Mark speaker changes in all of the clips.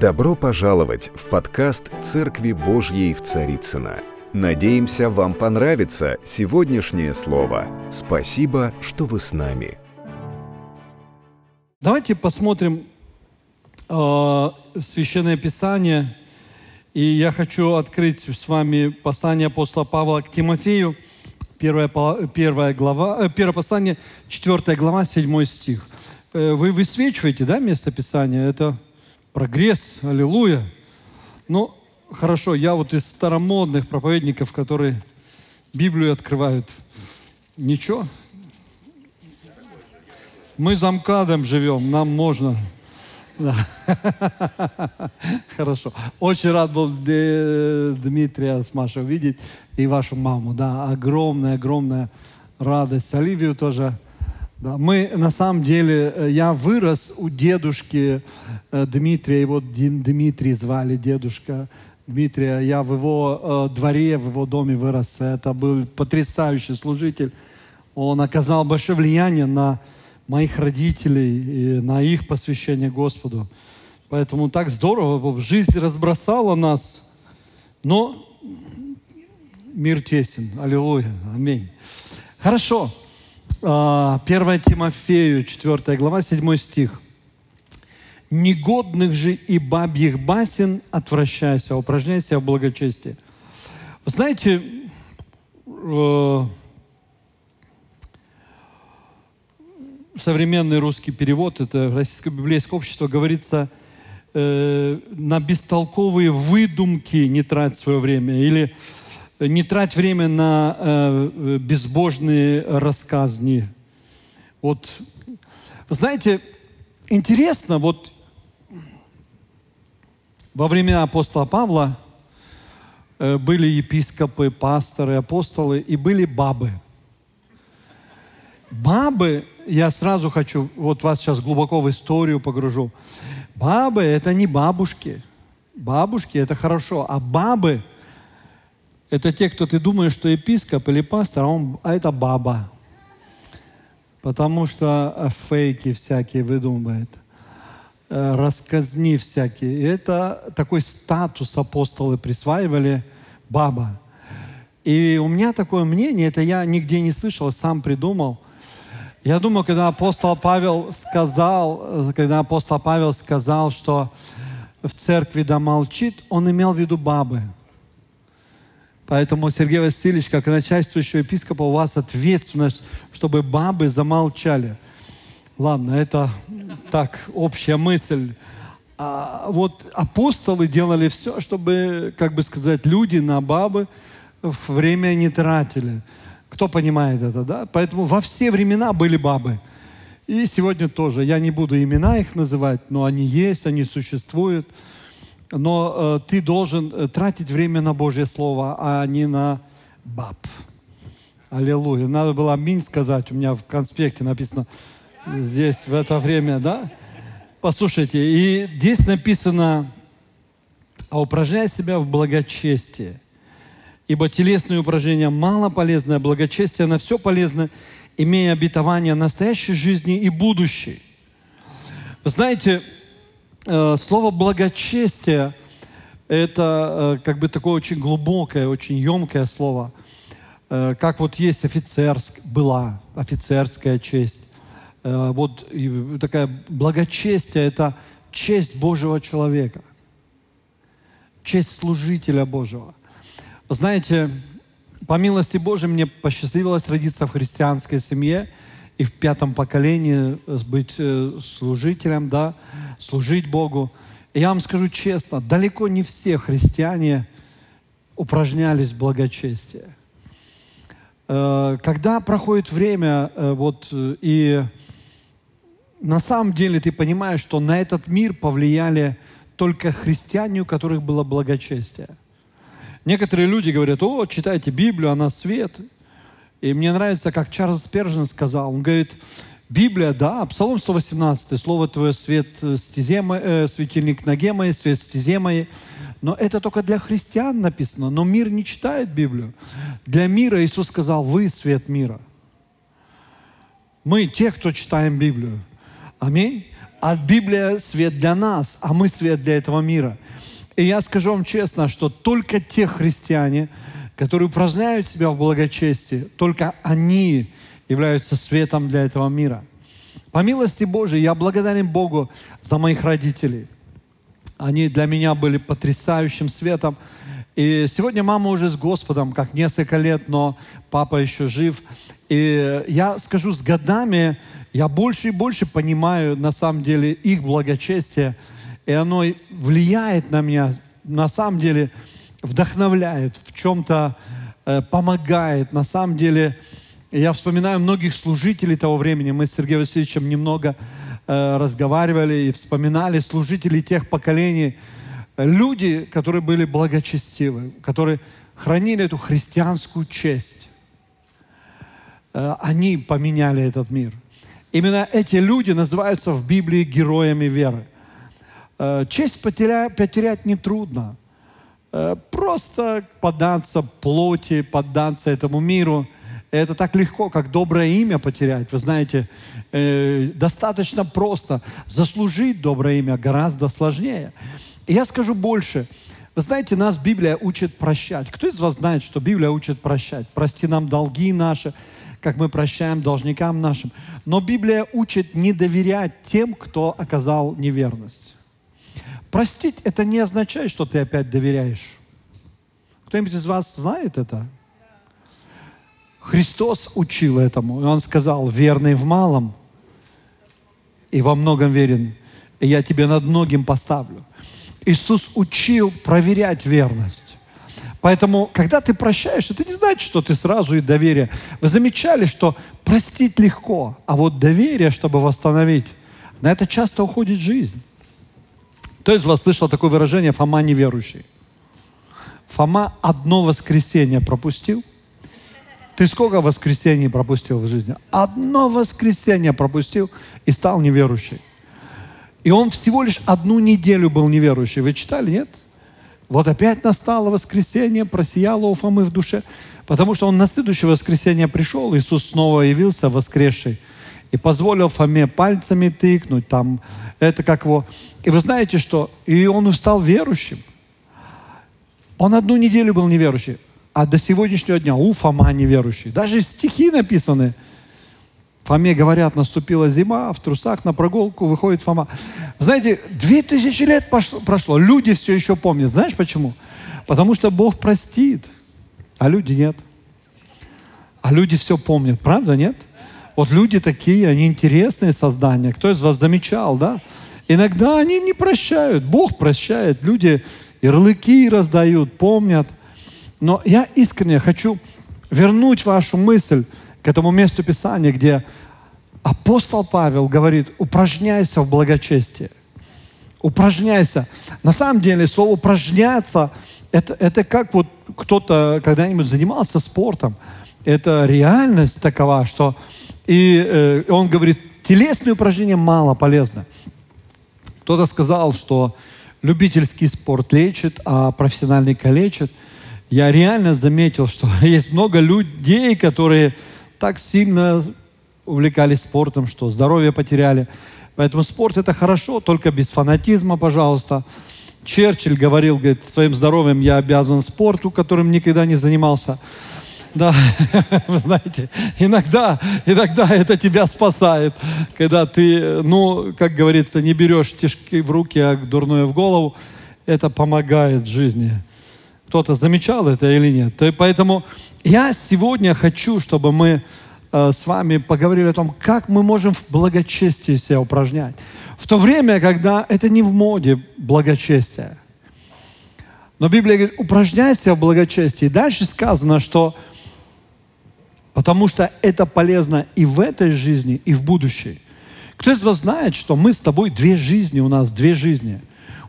Speaker 1: Добро пожаловать в подкаст «Церкви Божьей в Царицына. Надеемся, вам понравится сегодняшнее слово. Спасибо, что вы с нами.
Speaker 2: Давайте посмотрим э, Священное Писание. И я хочу открыть с вами послание апостола Павла к Тимофею, первая, первая глава, э, первое послание, четвертая глава, седьмой стих. Э, вы высвечиваете, да, место Писания? Это прогресс, аллилуйя. Ну, хорошо, я вот из старомодных проповедников, которые Библию открывают. Ничего. Мы за МКАДом живем, нам можно. Хорошо. Очень рад был Дмитрия с Машей увидеть и вашу маму. Да, огромная, огромная радость. Оливию тоже да, мы на самом деле, э, я вырос у дедушки э, Дмитрия, его Дмитрий звали дедушка Дмитрия. Я в его э, дворе, в его доме вырос. Это был потрясающий служитель. Он оказал большое влияние на моих родителей и на их посвящение Господу. Поэтому так здорово, жизнь разбросала нас, но мир тесен. Аллилуйя. Аминь. Хорошо. 1 а, Тимофею, 4 глава, 7 стих. «Негодных же и бабьих басен отвращайся, упражняйся в благочестии». Вы знаете, э, современный русский перевод, это Российское библейское общество, говорится, э, на бестолковые выдумки не трать свое время. Или не трать время на э, безбожные рассказни. Вот, вы знаете, интересно, вот во времена апостола Павла э, были епископы, пасторы, апостолы и были бабы. Бабы, я сразу хочу, вот вас сейчас глубоко в историю погружу. Бабы – это не бабушки. Бабушки – это хорошо, а бабы – это те, кто ты думаешь, что епископ или пастор, а, он, а это баба. Потому что э, фейки всякие выдумывает, э, рассказни всякие. И это такой статус апостолы присваивали баба. И у меня такое мнение, это я нигде не слышал, сам придумал. Я думаю, когда апостол Павел сказал, когда апостол Павел сказал, что в церкви да молчит, он имел в виду бабы – Поэтому, Сергей Васильевич, как начальствующий епископа, у вас ответственность, чтобы бабы замолчали. Ладно, это так, общая мысль. А вот апостолы делали все, чтобы, как бы сказать, люди на бабы время не тратили. Кто понимает это, да? Поэтому во все времена были бабы. И сегодня тоже. Я не буду имена их называть, но они есть, они существуют но э, ты должен э, тратить время на Божье Слово, а не на баб. Аллилуйя. Надо было аминь сказать. У меня в конспекте написано здесь в это время, да? Послушайте, и здесь написано, а упражняй себя в благочестии. Ибо телесные упражнения мало полезны, а благочестие на все полезно, имея обетование настоящей жизни и будущей. Вы знаете, слово благочестие – это э, как бы такое очень глубокое, очень емкое слово. Э, как вот есть офицерск, была офицерская честь. Вот такая благочестие – это честь Божьего человека, честь служителя Божьего. Знаете, по милости Божьей мне посчастливилось родиться в христианской семье – и в пятом поколении быть э, служителем, да, служить Богу. И я вам скажу честно, далеко не все христиане упражнялись в благочестии. Э, когда проходит время, э, вот, и на самом деле ты понимаешь, что на этот мир повлияли только христиане, у которых было благочестие. Некоторые люди говорят, о, читайте Библию, она свет. И мне нравится, как Чарльз Спержин сказал, он говорит, Библия, да, Псалом 118, Слово Твое, свет стезе э, светильник ноге моей, свет стезе моей. Но это только для христиан написано, но мир не читает Библию. Для мира Иисус сказал, вы свет мира. Мы те, кто читаем Библию. Аминь. А Библия свет для нас, а мы свет для этого мира. И я скажу вам честно, что только те христиане, которые упражняют себя в благочестии, только они являются светом для этого мира. По милости Божией я благодарен Богу за моих родителей. Они для меня были потрясающим светом. И сегодня мама уже с Господом, как несколько лет, но папа еще жив. И я скажу, с годами я больше и больше понимаю на самом деле их благочестие, и оно влияет на меня, на самом деле вдохновляет, в чем-то э, помогает. На самом деле я вспоминаю многих служителей того времени. Мы с Сергеем Васильевичем немного э, разговаривали и вспоминали служителей тех поколений. Люди, которые были благочестивы, которые хранили эту христианскую честь. Э, они поменяли этот мир – Именно эти люди называются в Библии героями веры. Э, честь потерять, потерять нетрудно. Э, просто поддаться плоти, поддаться этому миру. Это так легко, как доброе имя потерять. Вы знаете, э, достаточно просто. Заслужить доброе имя гораздо сложнее. И я скажу больше. Вы знаете, нас Библия учит прощать. Кто из вас знает, что Библия учит прощать? Прости нам долги наши, как мы прощаем должникам нашим. Но Библия учит не доверять тем, кто оказал неверность. Простить – это не означает, что ты опять доверяешь. Кто-нибудь из вас знает это? Христос учил этому, и Он сказал, верный в малом и во многом верен, и я тебе над многим поставлю. Иисус учил проверять верность. Поэтому, когда ты прощаешь, это не значит, что ты сразу и доверие. Вы замечали, что простить легко, а вот доверие, чтобы восстановить, на это часто уходит жизнь. Кто из вас слышал такое выражение «Фома неверующий»? Фома одно воскресенье пропустил. Ты сколько воскресений пропустил в жизни? Одно воскресенье пропустил и стал неверующий. И он всего лишь одну неделю был неверующий. Вы читали, нет? Вот опять настало воскресенье, просияло у Фомы в душе, потому что он на следующее воскресенье пришел, Иисус снова явился воскресший и позволил Фоме пальцами тыкнуть, там, это как его. И вы знаете, что и он стал верующим. Он одну неделю был неверующий, а до сегодняшнего дня, у Фома неверующий. Даже стихи написаны – Фоме говорят, наступила зима, в трусах на прогулку выходит Фома. Знаете, две тысячи лет прошло, люди все еще помнят. Знаешь почему? Потому что Бог простит, а люди нет. А люди все помнят, правда, нет? Вот люди такие, они интересные создания. Кто из вас замечал, да? Иногда они не прощают, Бог прощает. Люди ярлыки раздают, помнят. Но я искренне хочу вернуть вашу мысль к этому месту Писания, где апостол Павел говорит, упражняйся в благочестии. Упражняйся. На самом деле слово упражняться, это, это как вот кто-то когда-нибудь занимался спортом. Это реальность такова, что и э, он говорит, телесные упражнения мало полезны. Кто-то сказал, что любительский спорт лечит, а профессиональный калечит. Я реально заметил, что есть много людей, которые так сильно увлекались спортом, что здоровье потеряли. Поэтому спорт это хорошо, только без фанатизма, пожалуйста. Черчилль говорил, говорит, своим здоровьем я обязан спорту, которым никогда не занимался. Да, вы знаете, иногда, иногда это тебя спасает, когда ты, ну, как говорится, не берешь тяжки в руки, а дурное в голову. Это помогает жизни. Кто-то замечал это или нет? Поэтому я сегодня хочу, чтобы мы э, с вами поговорили о том, как мы можем в благочестии себя упражнять. В то время, когда это не в моде благочестие. Но Библия говорит, упражняйся в благочестии. Дальше сказано, что потому что это полезно и в этой жизни, и в будущей. Кто из вас знает, что мы с тобой две жизни, у нас две жизни.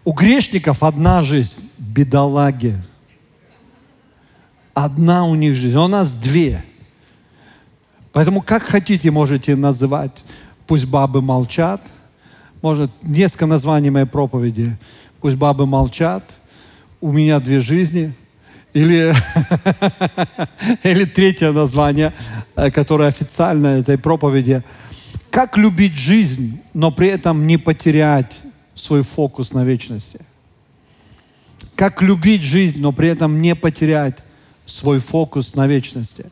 Speaker 2: У грешников одна жизнь, бедолаги – Одна у них жизнь, а у нас две. Поэтому как хотите, можете называть. Пусть бабы молчат. Может, несколько названий моей проповеди. Пусть бабы молчат. У меня две жизни. Или, или третье название, э, которое официально этой проповеди. Как любить жизнь, но при этом не потерять свой фокус на вечности? Как любить жизнь, но при этом не потерять свой фокус на вечности?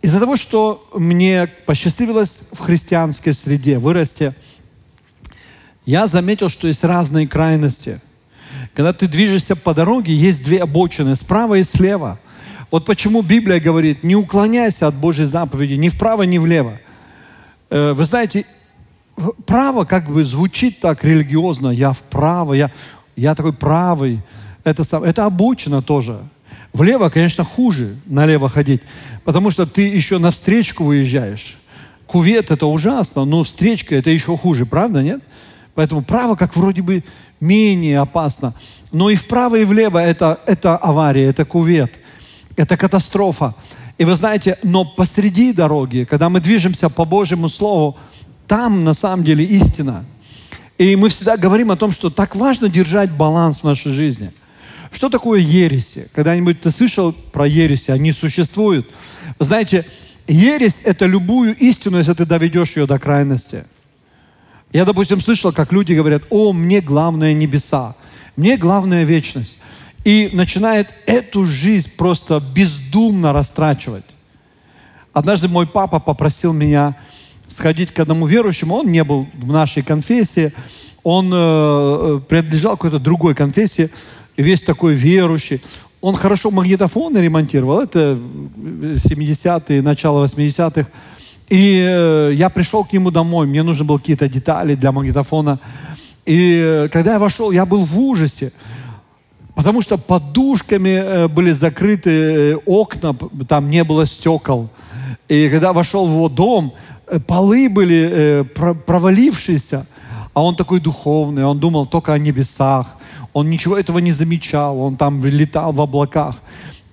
Speaker 2: Из-за того, что мне посчастливилось в христианской среде вырасти, я заметил, что есть разные крайности. Когда ты движешься по дороге, есть две обочины, справа и слева. Вот почему Библия говорит, не уклоняйся от Божьей заповеди ни вправо, ни влево. Э, вы знаете, право как бы звучит так религиозно, я вправо, я, я такой правый. Это, это обочина тоже. Влево, конечно, хуже налево ходить, потому что ты еще на встречку выезжаешь. Кувет это ужасно, но встречка это еще хуже, правда, нет? Поэтому право как вроде бы менее опасно. Но и вправо, и влево это, это авария, это кувет, это катастрофа. И вы знаете, но посреди дороги, когда мы движемся по Божьему Слову, там на самом деле истина. И мы всегда говорим о том, что так важно держать баланс в нашей жизни – что такое ереси? Когда-нибудь ты слышал про ереси? Они существуют. знаете, ересь – это любую истину, если ты доведешь ее до крайности. Я, допустим, слышал, как люди говорят, о, мне главное небеса, мне главная вечность. И начинает эту жизнь просто бездумно растрачивать. Однажды мой папа попросил меня сходить к одному верующему, он не был в нашей конфессии, он э, э принадлежал какой-то другой конфессии, весь такой верующий. Он хорошо магнитофоны ремонтировал, это 70-е, начало 80-х. И э, я пришел к нему домой, мне нужны были какие-то детали для магнитофона. И э, когда я вошел, я был в ужасе, потому что подушками э, были закрыты окна, там не было стекол. И когда вошел в его дом, полы были провалившиеся, а он такой духовный, он думал только о небесах. Он ничего этого не замечал, он там летал в облаках.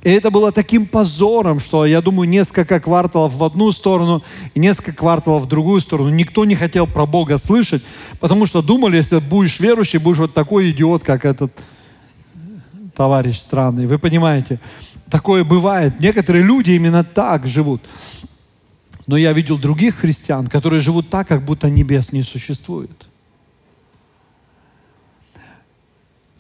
Speaker 2: И это было таким позором, что, я думаю, несколько кварталов в одну сторону и несколько кварталов в другую сторону. Никто не хотел про Бога слышать, потому что думали, если будешь верующий, будешь вот такой идиот, как этот товарищ странный. Вы понимаете, такое бывает. Некоторые люди именно так живут. Но я видел других христиан, которые живут так, как будто небес не существует.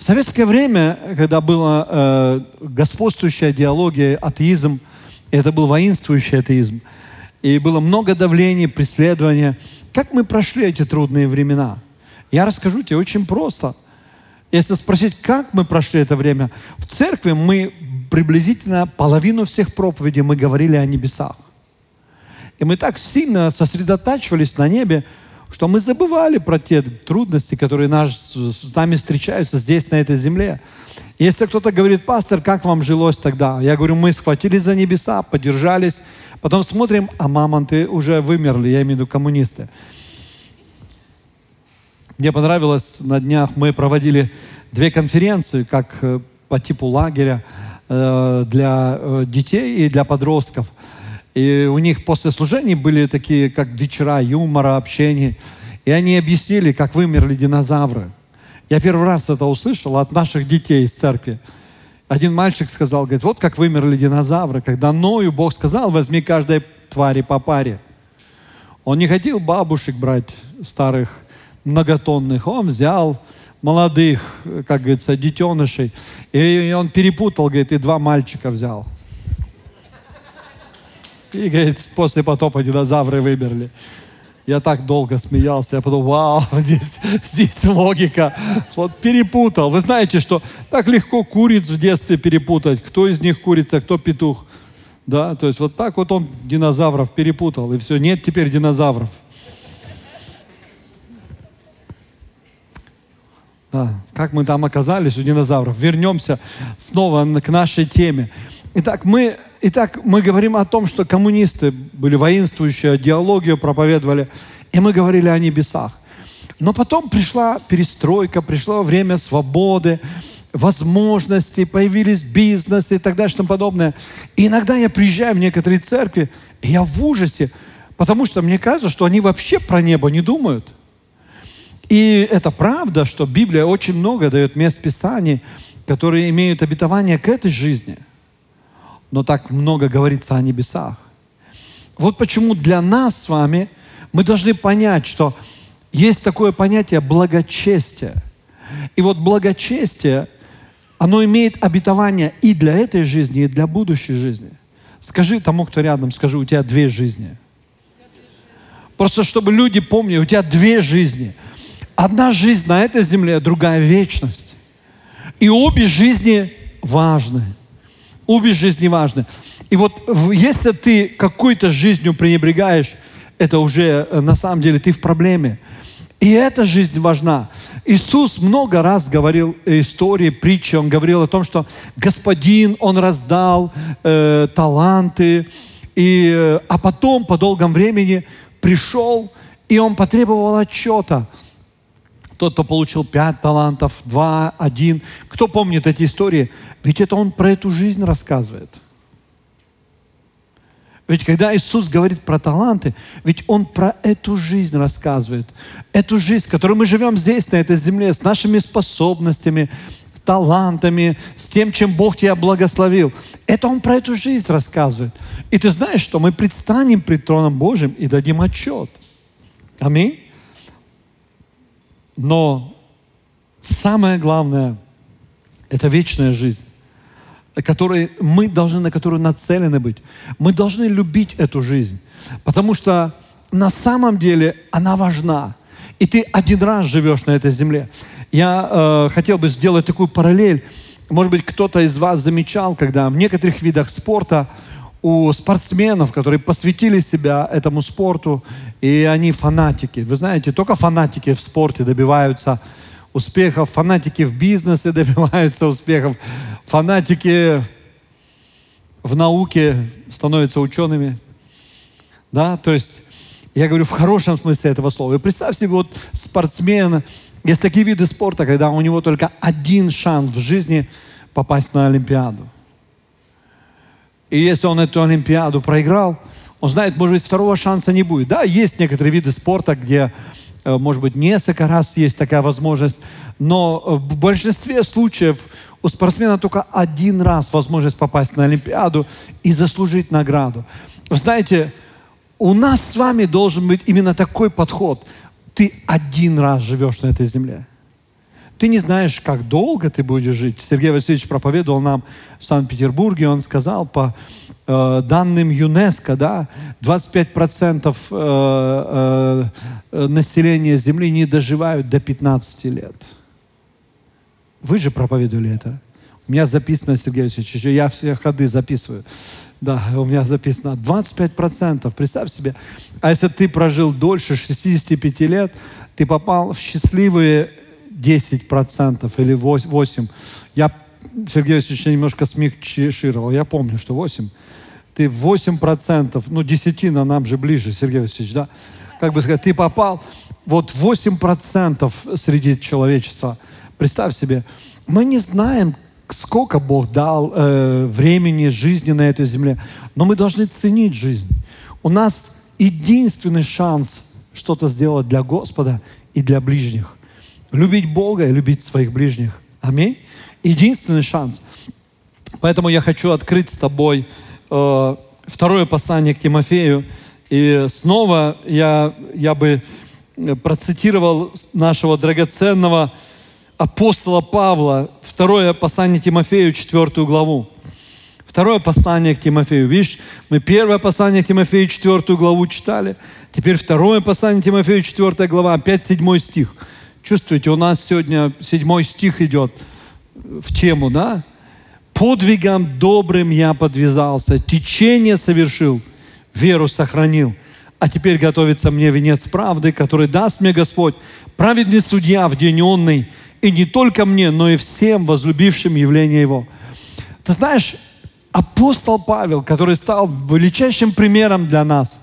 Speaker 2: В советское время, когда была э, господствующая идеология, атеизм, это был воинствующий атеизм, и было много давления, преследования, как мы прошли эти трудные времена? Я расскажу тебе очень просто. Если спросить, как мы прошли это время, в церкви мы приблизительно половину всех проповедей мы говорили о небесах. И мы так сильно сосредотачивались на небе, что мы забывали про те трудности, которые наш, с нами встречаются здесь, на этой земле. Если кто-то говорит, пастор, как вам жилось тогда? Я говорю, мы схватились за небеса, подержались, потом смотрим, а мамонты уже вымерли, я имею в виду коммунисты. Мне понравилось, на днях мы проводили две конференции, как э, по типу лагеря э, для э, детей и для подростков – и у них после служений были такие, как вечера юмора, общения. И они объяснили, как вымерли динозавры. Я первый раз это услышал от наших детей из церкви. Один мальчик сказал, говорит, вот как вымерли динозавры. Когда Ною Бог сказал, возьми каждой твари по паре. Он не хотел бабушек брать старых, многотонных. Он взял молодых, как говорится, детенышей. И он перепутал, говорит, и два мальчика взял. И, говорит, после потопа динозавры вымерли. Я так долго смеялся, я подумал, вау, здесь, здесь логика. Вот перепутал. Вы знаете, что так легко куриц в детстве перепутать. Кто из них курица, кто петух. Да, то есть вот так вот он динозавров перепутал. И все, нет теперь динозавров. Да, как мы там оказались у динозавров. Вернемся снова к нашей теме. Итак, мы Итак, мы говорим о том, что коммунисты были воинствующие, идеологию проповедовали, и мы говорили о небесах. Но потом пришла перестройка, пришло время свободы, возможностей, появились бизнесы и так далее и тому подобное. И иногда я приезжаю в некоторые церкви, и я в ужасе, потому что мне кажется, что они вообще про небо не думают. И это правда, что Библия очень много дает мест Писаний, которые имеют обетование к этой жизни – но так много говорится о небесах. Вот почему для нас с вами Мы должны понять, что есть такое понятие благочестие. И вот благочестие, оно имеет обетование и для этой жизни, и для будущей жизни. Скажи тому, кто рядом, скажи, у тебя две жизни. Просто чтобы люди помнили, у тебя две жизни. Одна жизнь на этой земле, другая вечность. И обе жизни важны. Обе жизни важны. И вот если ты какой-то жизнью пренебрегаешь, это уже э, на самом деле ты в проблеме. И эта жизнь важна. Иисус много раз говорил истории, притчи. Он говорил о том, что Господин, Он раздал э, таланты, и, э, а потом по долгом времени пришел, и Он потребовал отчета. Тот, кто получил пять талантов, два, один. Кто помнит эти истории? Ведь это Он про эту жизнь рассказывает – ведь когда Иисус говорит про таланты, ведь Он про эту жизнь рассказывает. Эту жизнь, которую мы живем здесь, на этой земле, с нашими способностями, талантами, с тем, чем Бог тебя благословил. Это Он про эту жизнь рассказывает. И ты знаешь, что мы предстанем пред троном Божьим и дадим отчет. Аминь. Но самое главное – это вечная жизнь которой мы должны, на которую нацелены быть. Мы должны любить эту жизнь, потому что на самом деле она важна. И ты один раз живешь на этой земле. Я э, хотел бы сделать такую параллель. Может быть, кто-то из вас замечал, когда в некоторых видах спорта у спортсменов, которые посвятили себя этому спорту, и они фанатики. Вы знаете, только фанатики в спорте добиваются успехов, фанатики в бизнесе добиваются успехов, фанатики в науке становятся учеными. Да, то есть я говорю в хорошем смысле этого слова. И представь себе, вот спортсмен, есть такие виды спорта, когда у него только один шанс в жизни попасть на Олимпиаду. И если он эту Олимпиаду проиграл, он знает, может быть, второго шанса не будет. Да, есть некоторые виды спорта, где Э, может быть, несколько раз есть такая возможность, но э, в большинстве случаев у спортсмена только один раз возможность попасть на Олимпиаду и заслужить награду. Вы знаете, у нас с вами должен быть именно такой подход. Ты один раз живешь на этой земле. Ты не знаешь, как долго ты будешь жить. Сергей Васильевич проповедовал нам в Санкт-Петербурге, он сказал по данным ЮНЕСКО, да, 25% э, э, населения Земли не доживают до 15 лет. Вы же проповедовали это. У меня записано, Сергей еще я все ходы записываю. Да, у меня записано 25%. Представь себе. А если ты прожил дольше 65 лет, ты попал в счастливые 10% или 8%. Я, Сергей Васильевич, немножко смягчировал. Я помню, что 8%. Ты 8%, ну, десятина нам же ближе, Сергей Васильевич, да? Как бы сказать, ты попал вот 8% среди человечества. Представь себе, мы не знаем, сколько Бог дал э, времени, жизни на этой земле, но мы должны ценить жизнь. У нас единственный шанс что-то сделать для Господа и для ближних. Любить Бога и любить своих ближних. Аминь. Единственный шанс. Поэтому я хочу открыть с тобой второе послание к Тимофею. И снова я, я бы процитировал нашего драгоценного апостола Павла, второе послание Тимофею, четвертую главу. Второе послание к Тимофею. Видишь, мы первое послание к Тимофею, четвертую главу читали. Теперь второе послание Тимофею, четвертая глава, опять седьмой стих. Чувствуете, у нас сегодня седьмой стих идет в тему, да? Подвигом добрым я подвязался, течение совершил, веру сохранил. А теперь готовится мне венец правды, который даст мне Господь, праведный судья в день онный, и не только мне, но и всем возлюбившим явление Его. Ты знаешь, апостол Павел, который стал величайшим примером для нас,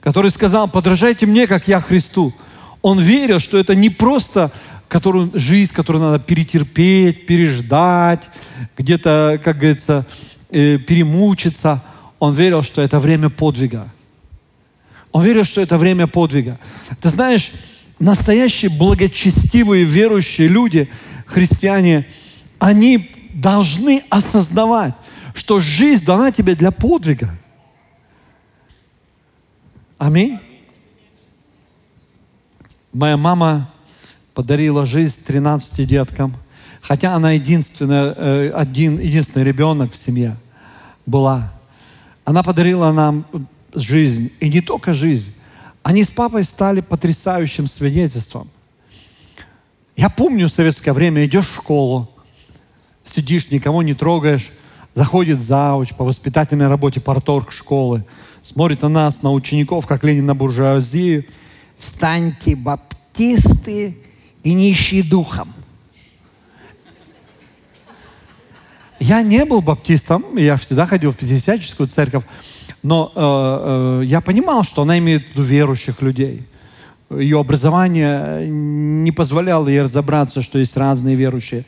Speaker 2: который сказал, подражайте мне, как я Христу – он верил, что это не просто которую, жизнь, которую надо перетерпеть, переждать, где-то, как говорится, э, перемучиться. Он верил, что это время подвига. Он верил, что это время подвига. Ты знаешь, настоящие благочестивые верующие люди, христиане, они должны осознавать, что жизнь дана тебе для подвига. Аминь. Моя мама подарила жизнь 13 деткам, хотя она единственная, э, один, единственный ребенок в семье была. Она подарила нам жизнь, и не только жизнь. Они с папой стали потрясающим свидетельством. Я помню в советское время, идешь в школу, сидишь, никого не трогаешь, заходит зауч по воспитательной работе порторг школы, смотрит на нас, на учеников, как Ленин на буржуазию. Встаньте, баптисты и нищие духом. Я не был баптистом, я всегда ходил в пятидесятническую церковь, но э, э, я понимал, что она имеет в виду верующих людей. Ее образование не позволяло ей разобраться, что есть разные верующие.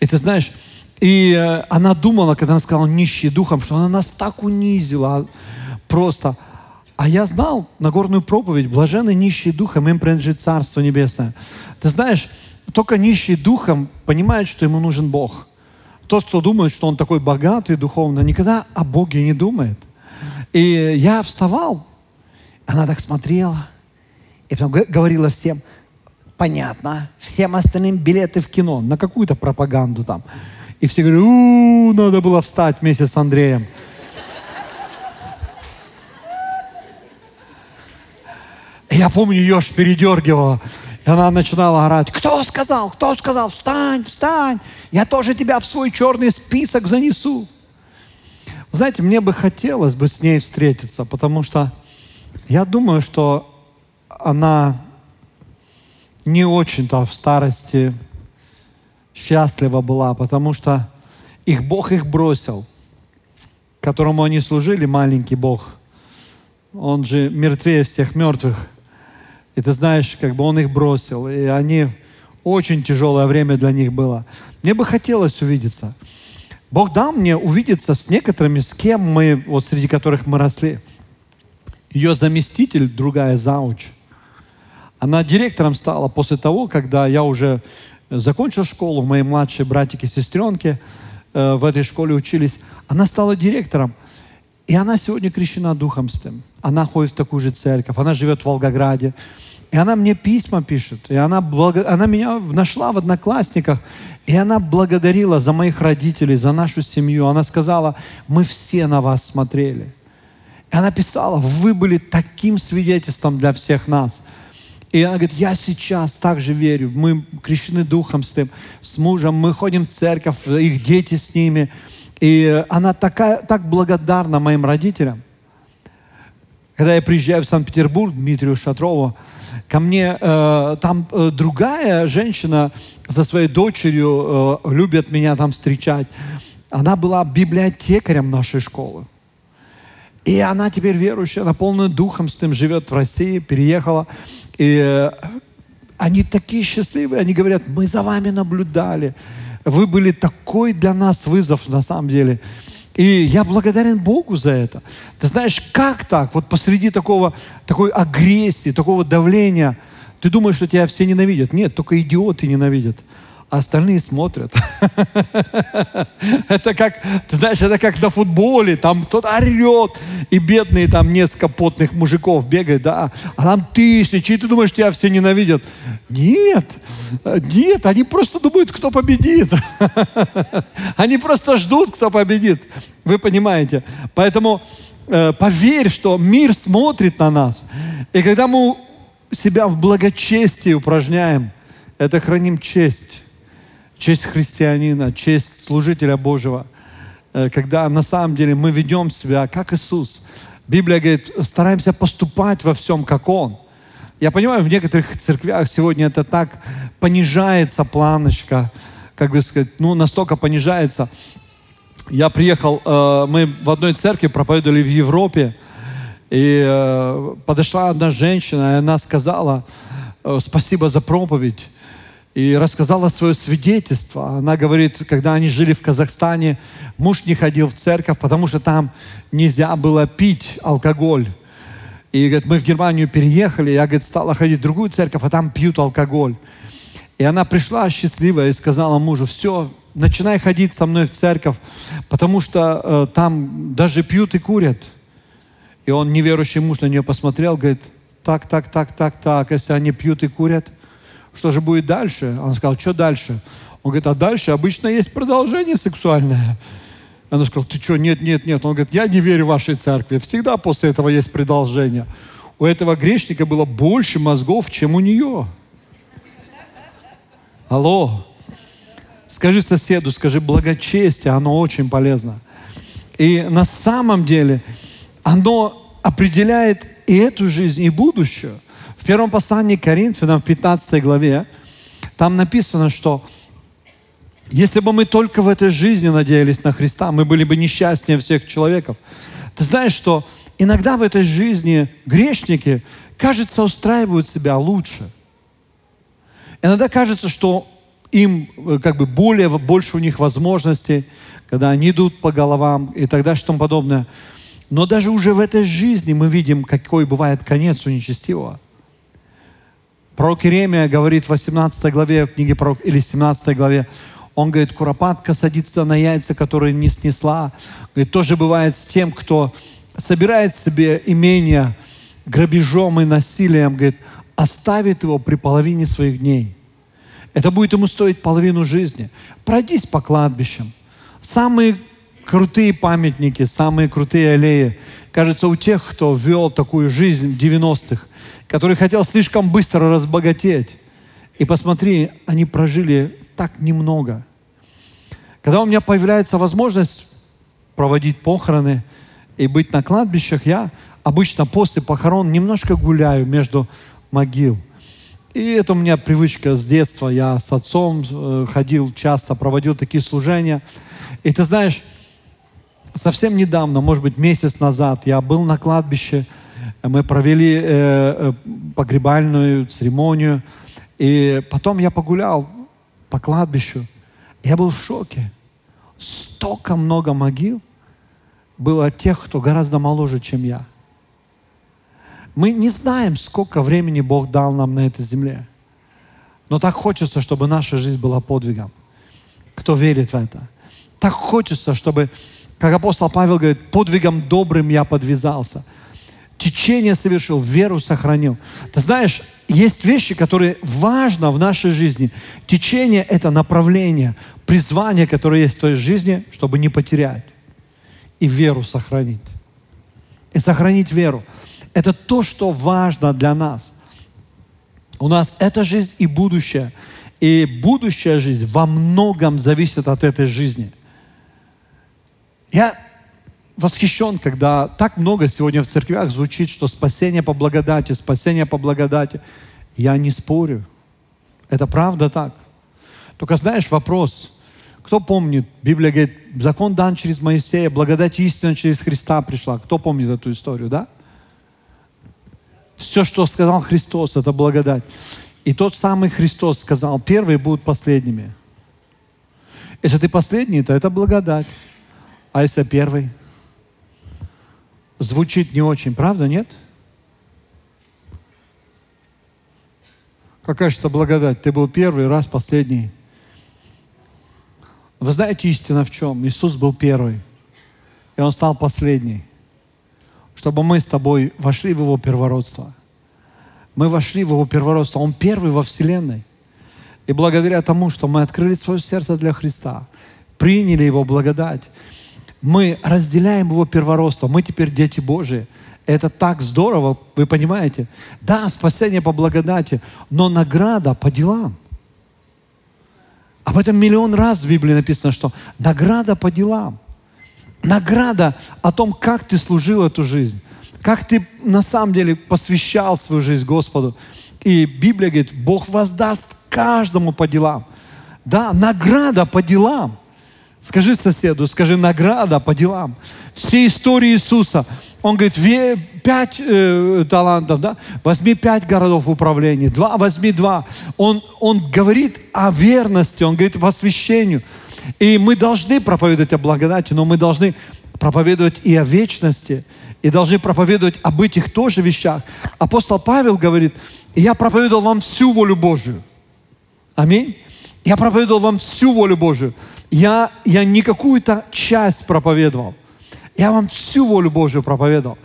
Speaker 2: И ты знаешь, и э, она думала, когда она сказала нищий духом, что она нас так унизила просто. А я знал Нагорную проповедь, блаженный нищий духом, им принадлежит Царство Небесное. Ты знаешь, только нищий духом понимает, что ему нужен Бог. Тот, кто думает, что он такой богатый духовно, никогда о Боге не думает. И я вставал, она так смотрела, и потом говорила всем, понятно, всем остальным билеты в кино, на какую-то пропаганду там. И все говорят, у, надо было встать вместе с Андреем. Я помню, ее аж передергивала. И она начинала орать, кто сказал, кто сказал, встань, встань, я тоже тебя в свой черный список занесу. Знаете, мне бы хотелось бы с ней встретиться, потому что я думаю, что она не очень-то в старости счастлива была, потому что их Бог их бросил, которому они служили, маленький Бог. Он же мертвее всех мертвых. И ты знаешь, как бы он их бросил. И они очень тяжелое время для них было. Мне бы хотелось увидеться. Бог дал мне увидеться с некоторыми, с кем мы, вот среди которых мы росли. Ее заместитель, другая зауч, она директором стала после того, когда я уже закончил школу, мои младшие братики и сестренки э, в этой школе учились. Она стала директором. И она сегодня крещена Духом Святым. Она ходит в такую же церковь, она живет в Волгограде. И она мне письма пишет. И она, благо... она меня нашла в Одноклассниках. И она благодарила за моих родителей, за нашу семью. Она сказала, мы все на вас смотрели. И она писала, вы были таким свидетельством для всех нас. И она говорит, я сейчас также верю. Мы крещены Духом с тем, с мужем. Мы ходим в церковь, их дети с ними. И она такая, так благодарна моим родителям. Когда я приезжаю в Санкт-Петербург, Дмитрию Шатрову, ко мне э, там э, другая женщина со своей дочерью э, любит меня там встречать. Она была библиотекарем нашей школы. И она теперь верующая, наполнена духом, с тем живет в России, переехала. И э, они такие счастливые, они говорят, мы за вами наблюдали. Вы были такой для нас вызов на самом деле. И я благодарен Богу за это. Ты знаешь, как так? Вот посреди такого, такой агрессии, такого давления, ты думаешь, что тебя все ненавидят. Нет, только идиоты ненавидят а остальные смотрят. Это как, ты знаешь, это как на футболе, там кто-то орет, и бедные там несколько потных мужиков бегают, да, а там тысячи, и ты думаешь, тебя все ненавидят. Нет, нет, они просто думают, кто победит. Они просто ждут, кто победит. Вы понимаете? Поэтому э, поверь, что мир смотрит на нас. И когда мы себя в благочестии упражняем, это храним честь честь христианина, честь служителя Божьего, э, когда на самом деле мы ведем себя как Иисус. Библия говорит, стараемся поступать во всем, как Он. Я понимаю, в некоторых церквях сегодня это так понижается планочка, как бы сказать, ну, настолько понижается. Я приехал, э, мы в одной церкви проповедовали в Европе, и э, подошла одна женщина, и она сказала, спасибо за проповедь и рассказала свое свидетельство. Она говорит, когда они жили в Казахстане, муж не ходил в церковь, потому что там нельзя было пить алкоголь. И говорит, мы в Германию переехали, я говорит, стала ходить в другую церковь, а там пьют алкоголь. И она пришла счастливая и сказала мужу, все, начинай ходить со мной в церковь, потому что э, там даже пьют и курят. И он, неверующий муж, на нее посмотрел, говорит, так, так, так, так, так, если они пьют и курят, что же будет дальше? Он сказал, что дальше? Он говорит, а дальше обычно есть продолжение сексуальное. Она сказала, ты что, нет, нет, нет. Он говорит, я не верю вашей церкви. Всегда после этого есть продолжение. У этого грешника было больше мозгов, чем у нее. Алло. Скажи соседу, скажи благочестие, оно очень полезно. И на самом деле оно определяет и эту жизнь, и будущее. В первом послании к Коринфянам, в 15 главе, там написано, что если бы мы только в этой жизни надеялись на Христа, мы были бы несчастнее всех человеков. Ты знаешь, что иногда в этой жизни грешники, кажется, устраивают себя лучше. Иногда кажется, что им э, как бы более, больше у них возможностей, когда они идут по головам и так далее, и тому подобное. Но даже уже в этой жизни мы видим, какой бывает конец у нечестивого. Пророк Иеремия говорит в 18 главе книги пророк, или 17 главе, он говорит, куропатка садится на яйца, которые не снесла. Говорит, тоже бывает с тем, кто собирает себе имение грабежом и насилием, говорит, оставит его при половине своих дней. Это будет ему стоить половину жизни. Пройдись по кладбищам. Самые крутые памятники, самые крутые аллеи, кажется, у тех, кто вел такую жизнь в 90-х, который хотел слишком быстро разбогатеть. И посмотри, они прожили так немного. Когда у меня появляется возможность проводить похороны и быть на кладбищах, я обычно после похорон немножко гуляю между могил. И это у меня привычка с детства. Я с отцом э, ходил часто, проводил такие служения. И ты знаешь, совсем недавно, может быть, месяц назад, я был на кладбище, мы провели э, э, погребальную церемонию, и потом я погулял по кладбищу. Я был в шоке. Столько много могил было тех, кто гораздо моложе, чем я. Мы не знаем, сколько времени Бог дал нам на этой земле. Но так хочется, чтобы наша жизнь была подвигом. Кто верит в это? Так хочется, чтобы, как апостол Павел говорит, подвигом добрым я подвязался. Течение совершил, веру сохранил. Ты знаешь, есть вещи, которые важно в нашей жизни. Течение – это направление, призвание, которое есть в твоей жизни, чтобы не потерять. И веру сохранить. И сохранить веру. Это то, что важно для нас. У нас эта жизнь и будущее. И будущая жизнь во многом зависит от этой жизни. Я восхищен, когда так много сегодня в церквях звучит, что спасение по благодати, спасение по благодати. Я не спорю. Это правда так. Только знаешь, вопрос. Кто помнит? Библия говорит, закон дан через Моисея, благодать истина через Христа пришла. Кто помнит эту историю, да? Все, что сказал Христос, это благодать. И тот самый Христос сказал, первые будут последними. Если ты последний, то это благодать. А если первый? звучит не очень, правда, нет? Какая же это благодать? Ты был первый раз, последний. Вы знаете истина в чем? Иисус был первый, и Он стал последний, чтобы мы с тобой вошли в Его первородство. Мы вошли в Его первородство. Он первый во Вселенной. И благодаря тому, что мы открыли свое сердце для Христа, приняли Его благодать, мы разделяем его первородство, мы теперь дети Божии. Это так здорово, вы понимаете? Да, спасение по благодати, но награда по делам. Об этом миллион раз в Библии написано, что награда по делам. Награда о том, как ты служил эту жизнь, как ты на самом деле посвящал свою жизнь Господу. И Библия говорит, Бог воздаст каждому по делам. Да, награда по делам – Скажи соседу, скажи награда по делам. Все истории Иисуса. Он говорит, пять э, талантов, да? возьми пять городов управления, два, возьми два. Он, он говорит о верности, он говорит о освящению. И мы должны проповедовать о благодати, но мы должны проповедовать и о вечности, и должны проповедовать об этих тоже вещах. Апостол Павел говорит, я проповедовал вам всю волю Божию. Аминь. Я проповедовал вам всю волю Божию я, я не какую-то часть проповедовал. Я вам всю волю Божию проповедовал.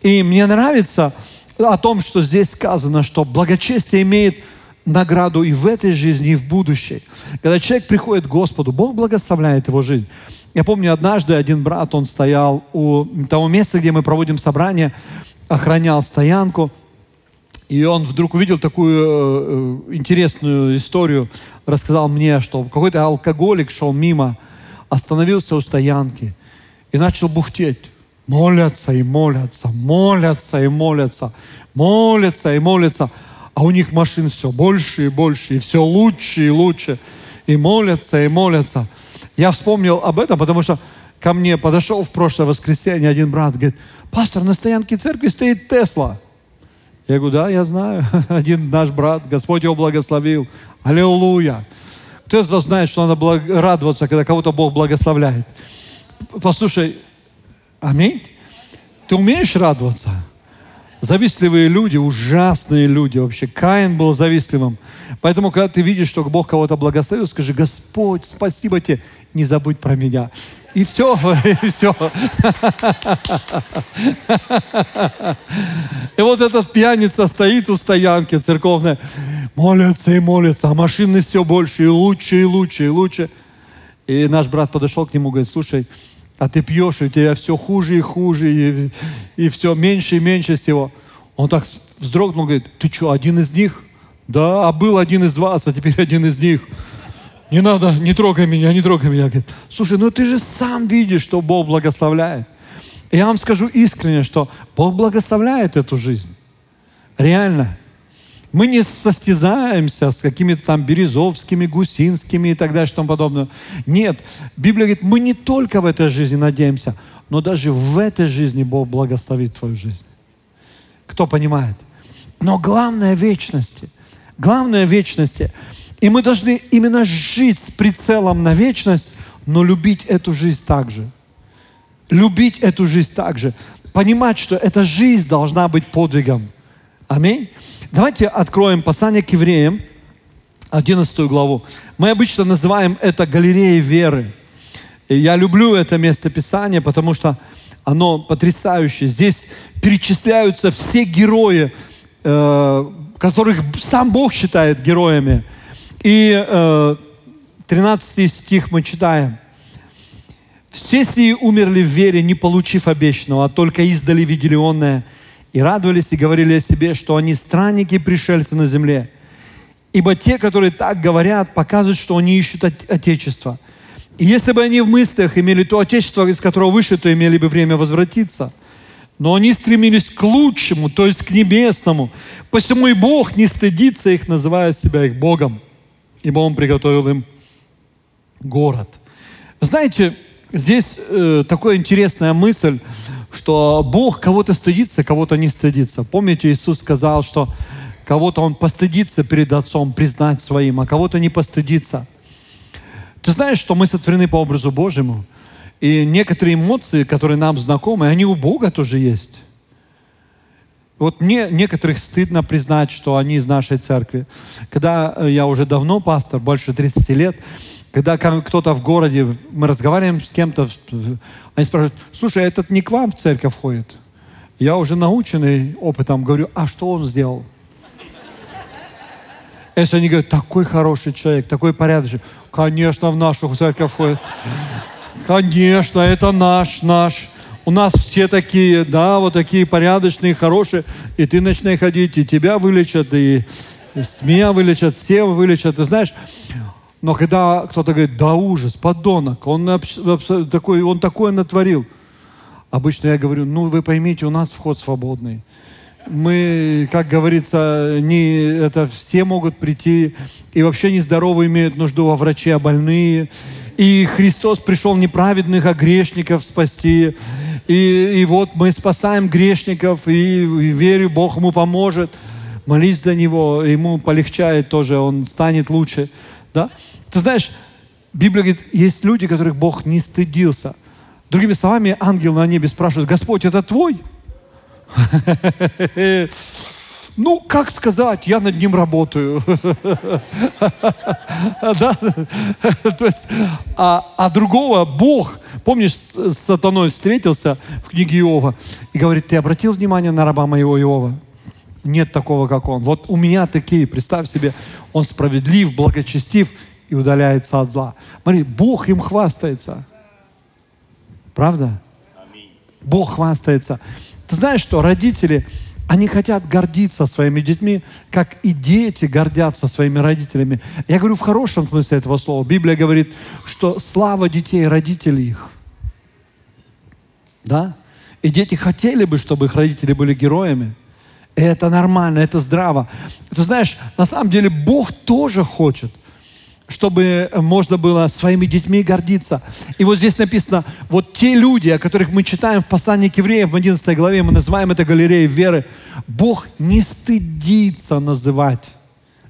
Speaker 2: И мне нравится о том, что здесь сказано, что благочестие имеет награду и в этой жизни, и в будущей. Когда человек приходит к Господу, Бог благословляет его жизнь. Я помню, однажды один брат, он стоял у того места, где мы проводим собрание, охранял стоянку, и он вдруг увидел такую э, интересную историю, рассказал мне, что какой-то алкоголик шел мимо, остановился у стоянки и начал бухтеть. Молятся и молятся, молятся и молятся, молятся и молятся. А у них машин все больше и больше, и все лучше и лучше. И молятся, и молятся. Я вспомнил об этом, потому что ко мне подошел в прошлое воскресенье один брат, говорит, пастор, на стоянке церкви стоит Тесла. Я говорю, да, я знаю. Один наш брат, Господь его благословил. Аллилуйя. Кто из вас знает, что надо радоваться, когда кого-то Бог благословляет? Послушай, аминь. Ты умеешь радоваться? Завистливые люди, ужасные люди вообще. Каин был завистливым. Поэтому, когда ты видишь, что Бог кого-то благословил, скажи, Господь, спасибо тебе, не забудь про меня. И все, и все. И вот этот пьяница стоит у стоянки церковной, молится и молится, а машины все больше, и лучше, и лучше, и лучше. И наш брат подошел к нему и говорит, слушай, а ты пьешь, и у тебя все хуже и хуже, и, и все меньше и меньше всего. Он так вздрогнул, говорит, ты что, один из них? Да, а был один из вас, а теперь один из них не надо, не трогай меня, не трогай меня. Говорит, слушай, ну ты же сам видишь, что Бог благословляет. И я вам скажу искренне, что Бог благословляет эту жизнь. Реально. Мы не состязаемся с какими-то там березовскими, гусинскими и так далее, и тому подобное. Нет. Библия говорит, мы не только в этой жизни надеемся, но даже в этой жизни Бог благословит твою жизнь. Кто понимает? Но главное вечности. Главное вечности – и мы должны именно жить с прицелом на вечность, но любить эту жизнь также. Любить эту жизнь также. Понимать, что эта жизнь должна быть подвигом. Аминь. Давайте откроем послание к евреям, 11 главу. Мы обычно называем это галереей веры. И я люблю это место Писания, потому что оно потрясающее. Здесь перечисляются все герои, э, которых сам Бог считает героями. И э, 13 стих мы читаем. «Все сии умерли в вере, не получив обещанного, а только издали видели онное, и радовались и говорили о себе, что они странники пришельцы на земле. Ибо те, которые так говорят, показывают, что они ищут Отечество. И если бы они в мыслях имели то Отечество, из которого вышли, то имели бы время возвратиться. Но они стремились к лучшему, то есть к небесному. Посему и Бог не стыдится их, называя себя их Богом ибо Он приготовил им город. Знаете, здесь э, такая интересная мысль, что Бог кого-то стыдится, кого-то не стыдится. Помните, Иисус сказал, что кого-то Он постыдится перед Отцом, признать своим, а кого-то не постыдится. Ты знаешь, что мы сотворены по образу Божьему, и некоторые эмоции, которые нам знакомы, они у Бога тоже есть. Вот мне некоторых стыдно признать, что они из нашей церкви. Когда э, я уже давно пастор, больше 30 лет, когда кто-то в городе, мы разговариваем с кем-то, они спрашивают, слушай, а этот не к вам в церковь ходит? Я уже наученный опытом говорю, а что он сделал? Если они говорят, такой хороший человек, такой порядочный, конечно, в нашу церковь ходит. Конечно, это наш, наш. У нас все такие, да, вот такие порядочные, хорошие, и ты начинай ходить, и тебя вылечат, и меня вылечат, все вылечат, ты знаешь. Но когда кто-то говорит, да ужас, подонок, он такой, он такое натворил. Обычно я говорю, ну вы поймите, у нас вход свободный. Мы, как говорится, не, это все могут прийти, и вообще нездоровые имеют нужду во враче, а больные. И Христос пришел неправедных, а грешников спасти. И, и вот мы спасаем грешников, и, и верю, Бог ему поможет. Молись за него, ему полегчает тоже, он станет лучше. Да? Ты знаешь, Библия говорит, есть люди, которых Бог не стыдился. Другими словами, ангел на небе спрашивает, Господь, это твой? Ну, как сказать, я над ним работаю. Да? А, а другого Бог, помнишь, с сатаной встретился в книге Иова и говорит, ты обратил внимание на раба моего Иова? нет такого, как он. Вот у меня такие, представь себе, он справедлив, благочестив и удаляется от зла. Смотри, Бог им хвастается. Правда? Бог хвастается. Ты знаешь, что родители, они хотят гордиться своими детьми, как и дети гордятся своими родителями. Я говорю в хорошем смысле этого слова. Библия говорит, что слава детей родителей их. Да? И дети хотели бы, чтобы их родители были героями. И это нормально, это здраво. Ты знаешь, на самом деле Бог тоже хочет, чтобы можно было своими детьми гордиться. И вот здесь написано, вот те люди, о которых мы читаем в послании к евреям в 11 главе, мы называем это галереей веры, Бог не стыдится называть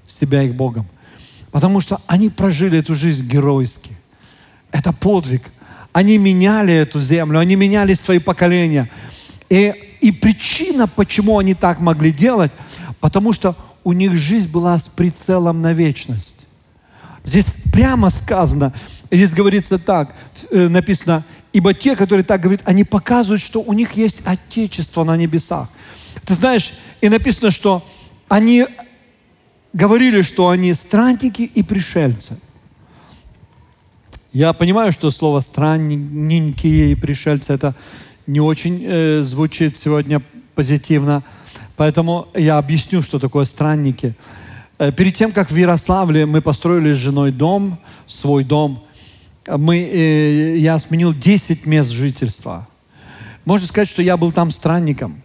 Speaker 2: себя их Богом. Потому что они прожили эту жизнь геройски. Это подвиг. Они меняли эту землю, они меняли свои поколения. И, и причина, почему они так могли делать, потому что у них жизнь была с прицелом на вечность. Здесь прямо сказано, здесь говорится так, э, написано, ибо те, которые так говорят, они показывают, что у них есть Отечество на небесах. Ты знаешь, и написано, что они говорили, что они странники и пришельцы. Я понимаю, что слово «странненькие» и «пришельцы» это не очень э, звучит сегодня позитивно, поэтому я объясню, что такое странники. Э, перед тем, как в Ярославле мы построили с женой дом, свой дом, мы, э, я сменил 10 мест жительства. Можно сказать, что я был там странником.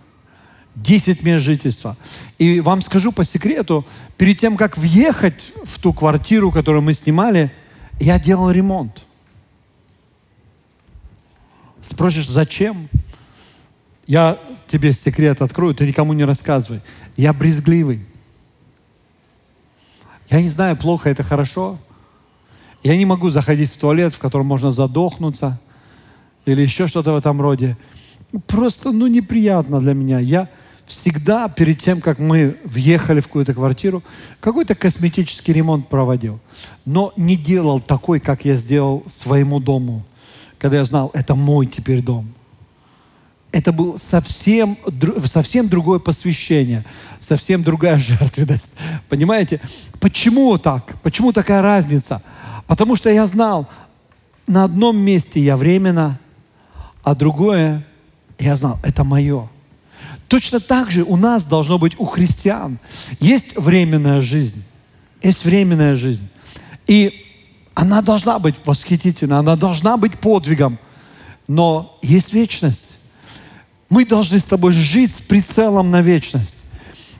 Speaker 2: 10 мест жительства. И вам скажу по секрету, перед тем, как въехать в ту квартиру, которую мы снимали, я делал ремонт. Спросишь, зачем? Я тебе секрет открою, ты никому не рассказывай. Я брезгливый. Я не знаю, плохо это хорошо. Я не могу заходить в туалет, в котором можно задохнуться или еще что-то в этом роде. Просто, ну, неприятно для меня. Я всегда перед тем, как мы въехали в какую-то квартиру, какой-то косметический ремонт проводил. Но не делал такой, как я сделал своему дому, когда я знал, это мой теперь дом. Это было совсем, совсем другое посвящение, совсем другая жертвенность. Понимаете? Почему так? Почему такая разница? Потому что я знал, на одном месте я временно, а другое я знал, это мое. Точно так же у нас должно быть у христиан. Есть временная жизнь. Есть временная жизнь. И она должна быть восхитительной, она должна быть подвигом. Но есть вечность. Мы должны с тобой жить с прицелом на вечность.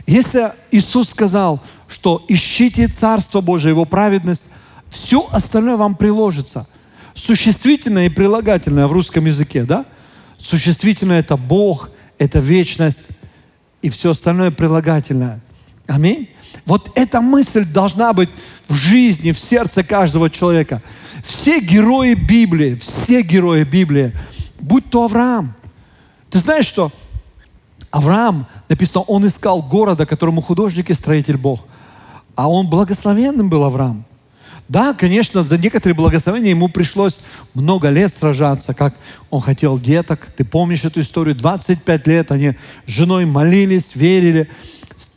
Speaker 2: Если Иисус сказал, что ищите Царство Божие, Его праведность, все остальное вам приложится. Существительное и прилагательное в русском языке, да? Существительное – это Бог – это вечность и все остальное прилагательное. Аминь. Вот эта мысль должна быть в жизни, в сердце каждого человека. Все герои Библии, все герои Библии, будь то Авраам. Ты знаешь, что Авраам, написано, он искал города, которому художник и строитель Бог. А он благословенным был Авраам. Да, конечно, за некоторые благословения ему пришлось много лет сражаться, как он хотел деток. Ты помнишь эту историю? 25 лет они с женой молились, верили,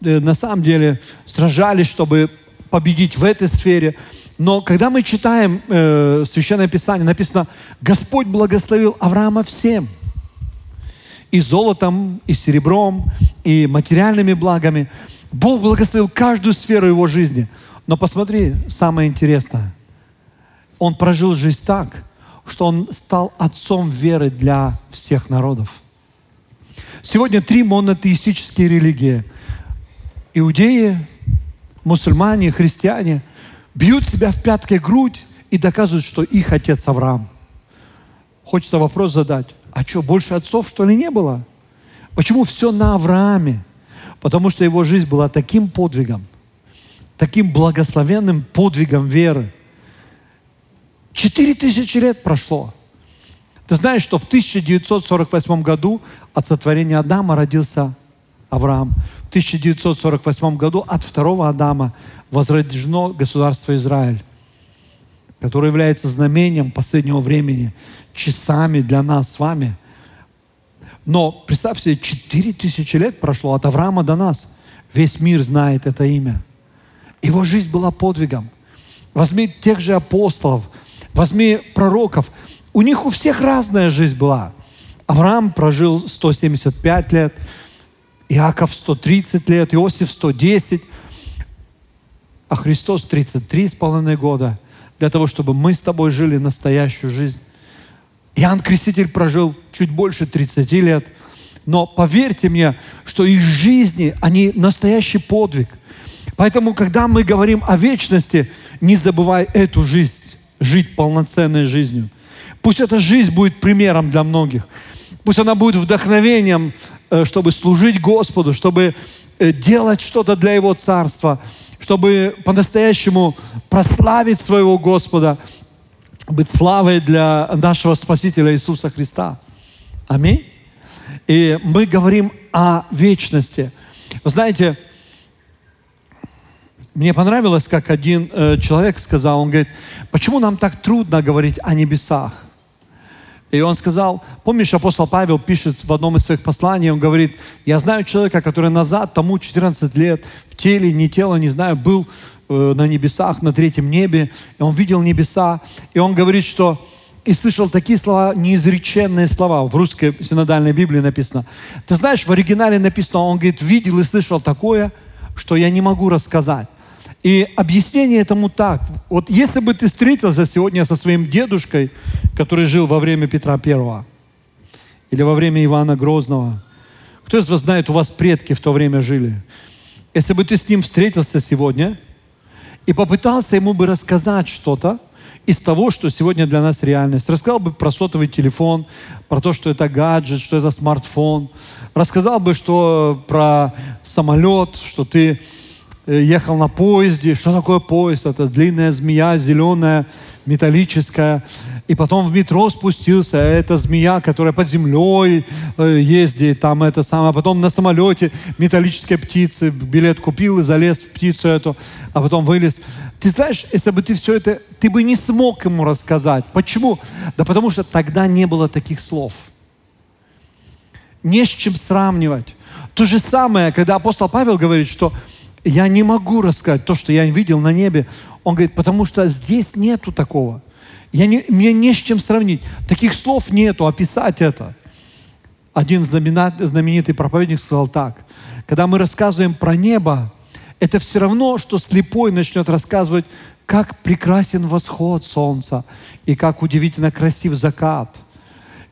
Speaker 2: э, на самом деле сражались, чтобы победить в этой сфере. Но когда мы читаем э, Священное Писание, написано, Господь благословил Авраама всем. И золотом, и серебром, и материальными благами. Бог благословил каждую сферу его жизни – но посмотри, самое интересное. Он прожил жизнь так, что он стал отцом веры для всех народов. Сегодня три монотеистические религии. Иудеи, мусульмане, христиане бьют себя в пятки грудь и доказывают, что их отец Авраам. Хочется вопрос задать. А что, больше отцов, что ли, не было? Почему все на Аврааме? Потому что его жизнь была таким подвигом, таким благословенным подвигом веры. Четыре тысячи лет прошло. Ты знаешь, что в 1948 году от сотворения Адама родился Авраам. В 1948 году от второго Адама возрождено государство Израиль, которое является знамением последнего времени, часами для нас с вами. Но представь себе, четыре тысячи лет прошло от Авраама до нас. Весь мир знает это имя. Его жизнь была подвигом. Возьми тех же апостолов, возьми пророков. У них у всех разная жизнь была. Авраам прожил 175 лет, Иаков 130 лет, Иосиф 110, а Христос 33 с половиной года для того, чтобы мы с тобой жили настоящую жизнь. Иоанн Креститель прожил чуть больше 30 лет. Но поверьте мне, что их жизни, они настоящий подвиг. Поэтому, когда мы говорим о вечности, не забывай эту жизнь, жить полноценной жизнью. Пусть эта жизнь будет примером для многих. Пусть она будет вдохновением, э, чтобы служить Господу, чтобы э, делать что-то для Его Царства, чтобы по-настоящему прославить своего Господа, быть славой для нашего Спасителя Иисуса Христа. Аминь. И мы говорим о вечности. Вы знаете, мне понравилось, как один э, человек сказал, он говорит, почему нам так трудно говорить о небесах? И он сказал, помнишь, апостол Павел пишет в одном из своих посланий, он говорит, я знаю человека, который назад, тому 14 лет, в теле, не тело, не знаю, был э, на небесах, на третьем небе, и он видел небеса, и он говорит, что и слышал такие слова, неизреченные слова. В русской синодальной Библии написано. Ты знаешь, в оригинале написано, он говорит, видел и слышал такое, что я не могу рассказать. И объяснение этому так. Вот если бы ты встретился сегодня со своим дедушкой, который жил во время Петра Первого, или во время Ивана Грозного, кто из вас знает, у вас предки в то время жили? Если бы ты с ним встретился сегодня и попытался ему бы рассказать что-то, из того, что сегодня для нас реальность. Рассказал бы про сотовый телефон, про то, что это гаджет, что это смартфон. Рассказал бы, что про самолет, что ты ехал на поезде. Что такое поезд? Это длинная змея, зеленая, металлическая. И потом в метро спустился, это змея, которая под землей э, ездит, там это самое. А потом на самолете металлическая птица, билет купил и залез в птицу эту, а потом вылез. Ты знаешь, если бы ты все это, ты бы не смог ему рассказать. Почему? Да потому что тогда не было таких слов. Не с чем сравнивать. То же самое, когда апостол Павел говорит, что я не могу рассказать то, что я видел на небе. Он говорит, потому что здесь нету такого. Я не, мне не с чем сравнить. Таких слов нету, описать это. Один знаменитый проповедник сказал так. Когда мы рассказываем про небо, это все равно, что слепой начнет рассказывать, как прекрасен восход солнца и как удивительно красив закат.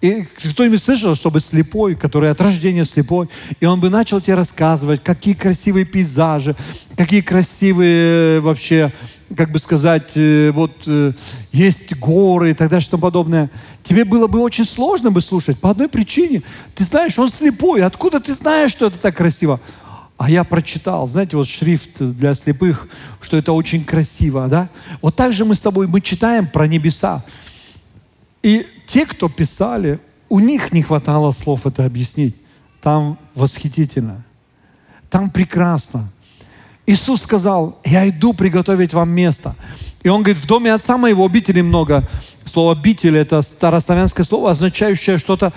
Speaker 2: И кто-нибудь слышал, чтобы слепой, который от рождения слепой, и он бы начал тебе рассказывать, какие красивые пейзажи, какие красивые э, вообще, как бы сказать, э, вот э, есть горы и так далее, что подобное. Тебе было бы очень сложно бы слушать по одной причине. Ты знаешь, он слепой. Откуда ты знаешь, что это так красиво? А я прочитал, знаете, вот шрифт для слепых, что это очень красиво, да? Вот так же мы с тобой, мы читаем про небеса. И те, кто писали, у них не хватало слов это объяснить. Там восхитительно. Там прекрасно. Иисус сказал, я иду приготовить вам место. И он говорит, в доме отца моего обители много. Слово обитель – это старославянское слово, означающее что-то,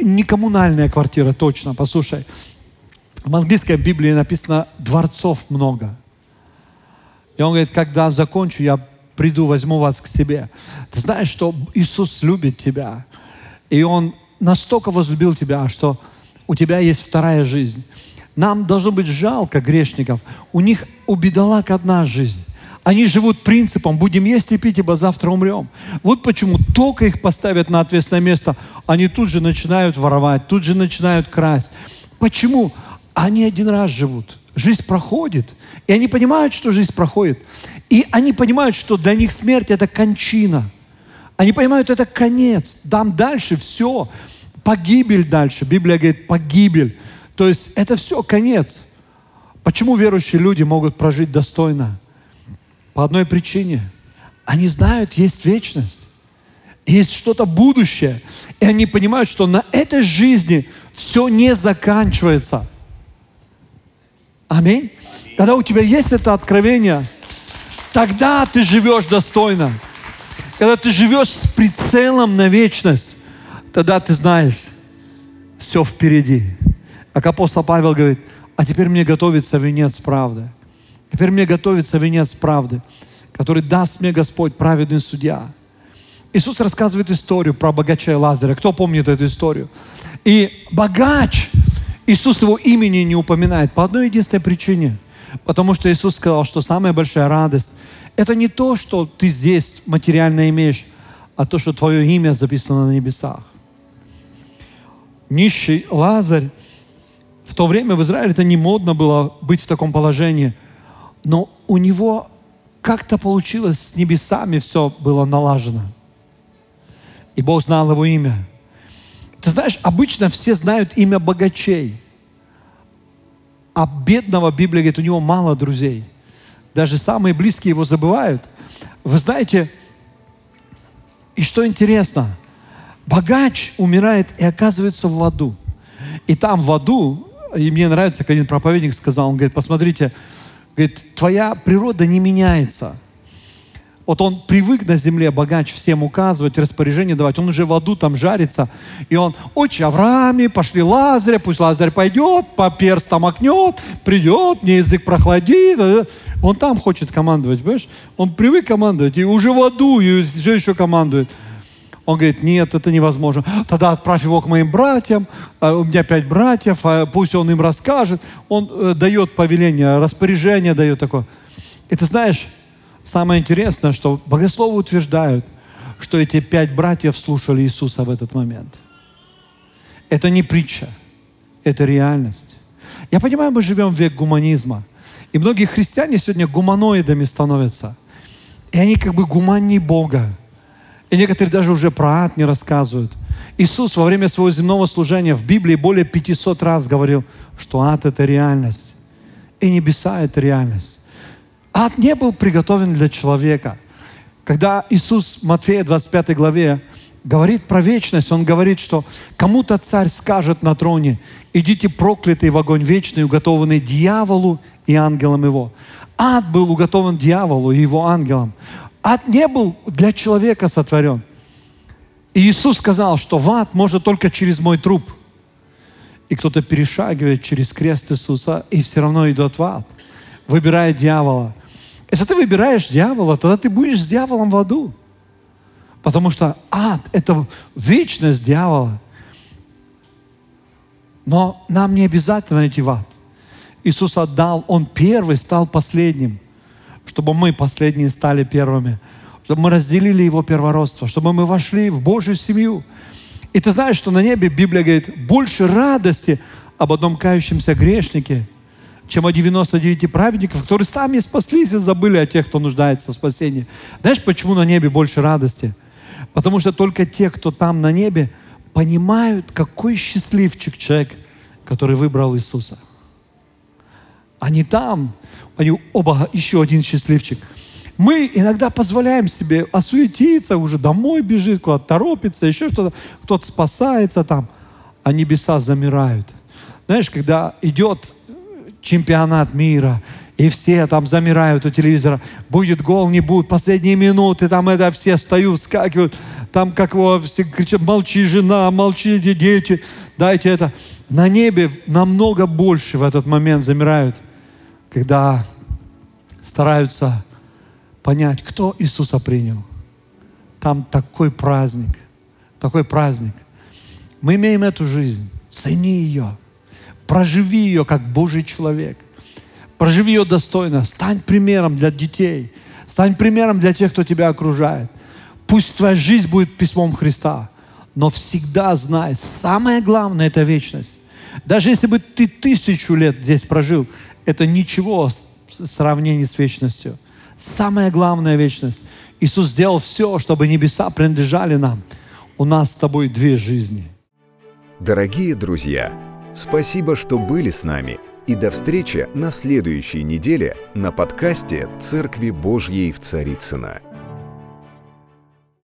Speaker 2: не коммунальная квартира, точно, послушай. В английской Библии написано «дворцов много». И он говорит, когда закончу, я приду, возьму вас к себе. Ты знаешь, что Иисус любит тебя. И Он настолько возлюбил тебя, что у тебя есть вторая жизнь. Нам должно быть жалко грешников. У них у бедолаг одна жизнь. Они живут принципом, будем есть и пить, ибо завтра умрем. Вот почему только их поставят на ответственное место, они тут же начинают воровать, тут же начинают красть. Почему? они один раз живут. Жизнь проходит. И они понимают, что жизнь проходит. И они понимают, что для них смерть – это кончина. Они понимают, это конец. Там дальше все. Погибель дальше. Библия говорит, погибель. То есть это все, конец. Почему верующие люди могут прожить достойно? По одной причине. Они знают, есть вечность. Есть что-то будущее. И они понимают, что на этой жизни все не заканчивается – Аминь. Когда у тебя есть это откровение, тогда ты живешь достойно. Когда ты живешь с прицелом на вечность, тогда ты знаешь, все впереди. Как апостол Павел говорит, А теперь мне готовится венец правды. Теперь мне готовится венец правды, который даст мне Господь, праведный судья. Иисус рассказывает историю про богача и Лазаря. Кто помнит эту историю? И богач, Иисус его имени не упоминает по одной единственной причине. Потому что Иисус сказал, что самая большая радость – это не то, что ты здесь материально имеешь, а то, что твое имя записано на небесах. Нищий Лазарь, в то время в Израиле это не модно было быть в таком положении, но у него как-то получилось с небесами все было налажено – и Бог знал его имя. Ты знаешь, обычно все знают имя богачей. А бедного, Библия говорит, у него мало друзей. Даже самые близкие его забывают. Вы знаете, и что интересно, богач умирает и оказывается в аду. И там в аду, и мне нравится, как один проповедник сказал, он говорит, посмотрите, говорит, твоя природа не меняется – вот он привык на земле богач всем указывать, распоряжение давать. Он уже в аду там жарится. И он, отче Аврааме, пошли Лазаря, пусть Лазарь пойдет, по перстам окнет, придет, мне язык прохладит. Он там хочет командовать, понимаешь? Он привык командовать, и уже в аду, и все еще командует. Он говорит, нет, это невозможно. Тогда отправь его к моим братьям, а у меня пять братьев, а пусть он им расскажет. Он э, дает повеление, распоряжение дает такое. И ты знаешь, Самое интересное, что богословы утверждают, что эти пять братьев слушали Иисуса в этот момент. Это не притча, это реальность. Я понимаю, мы живем в век гуманизма. И многие христиане сегодня гуманоидами становятся. И они как бы гуманнее Бога. И некоторые даже уже про ад не рассказывают. Иисус во время своего земного служения в Библии более 500 раз говорил, что ад – это реальность. И небеса – это реальность. Ад не был приготовлен для человека. Когда Иисус в Матфея 25 главе говорит про вечность, Он говорит, что кому-то царь скажет на троне, идите проклятый в огонь вечный, уготованный дьяволу и ангелам его. Ад был уготован дьяволу и его ангелам. Ад не был для человека сотворен. И Иисус сказал, что в ад можно только через мой труп. И кто-то перешагивает через крест Иисуса и все равно идет в ад, выбирая дьявола – если ты выбираешь дьявола, тогда ты будешь с дьяволом в аду. Потому что ад – это вечность дьявола. Но нам не обязательно идти в ад. Иисус отдал, Он первый стал последним, чтобы мы последние стали первыми, чтобы мы разделили Его первородство, чтобы мы вошли в Божью семью. И ты знаешь, что на небе Библия говорит, больше радости об одном кающемся грешнике – чем о 99 праведников, которые сами спаслись и забыли о тех, кто нуждается в спасении. Знаешь, почему на небе больше радости? Потому что только те, кто там на небе, понимают, какой счастливчик человек, который выбрал Иисуса. Они там, они оба еще один счастливчик. Мы иногда позволяем себе осуетиться, уже домой бежит, куда-то торопится, еще что-то, кто-то спасается там, а небеса замирают. Знаешь, когда идет чемпионат мира, и все там замирают у телевизора, будет гол, не будет, последние минуты, там это все встают, вскакивают, там как его все кричат, молчи, жена, молчи, дети, дайте это. На небе намного больше в этот момент замирают, когда стараются понять, кто Иисуса принял. Там такой праздник, такой праздник. Мы имеем эту жизнь, цени ее. Проживи ее как Божий человек. Проживи ее достойно. Стань примером для детей. Стань примером для тех, кто тебя окружает. Пусть твоя жизнь будет письмом Христа. Но всегда знай, самое главное – это вечность. Даже если бы ты тысячу лет здесь прожил, это ничего в сравнении с вечностью. Самая главная вечность. Иисус сделал все, чтобы небеса принадлежали нам. У нас с тобой две жизни.
Speaker 1: Дорогие друзья, Спасибо, что были с нами. И до встречи на следующей неделе на подкасте «Церкви Божьей в Царицына.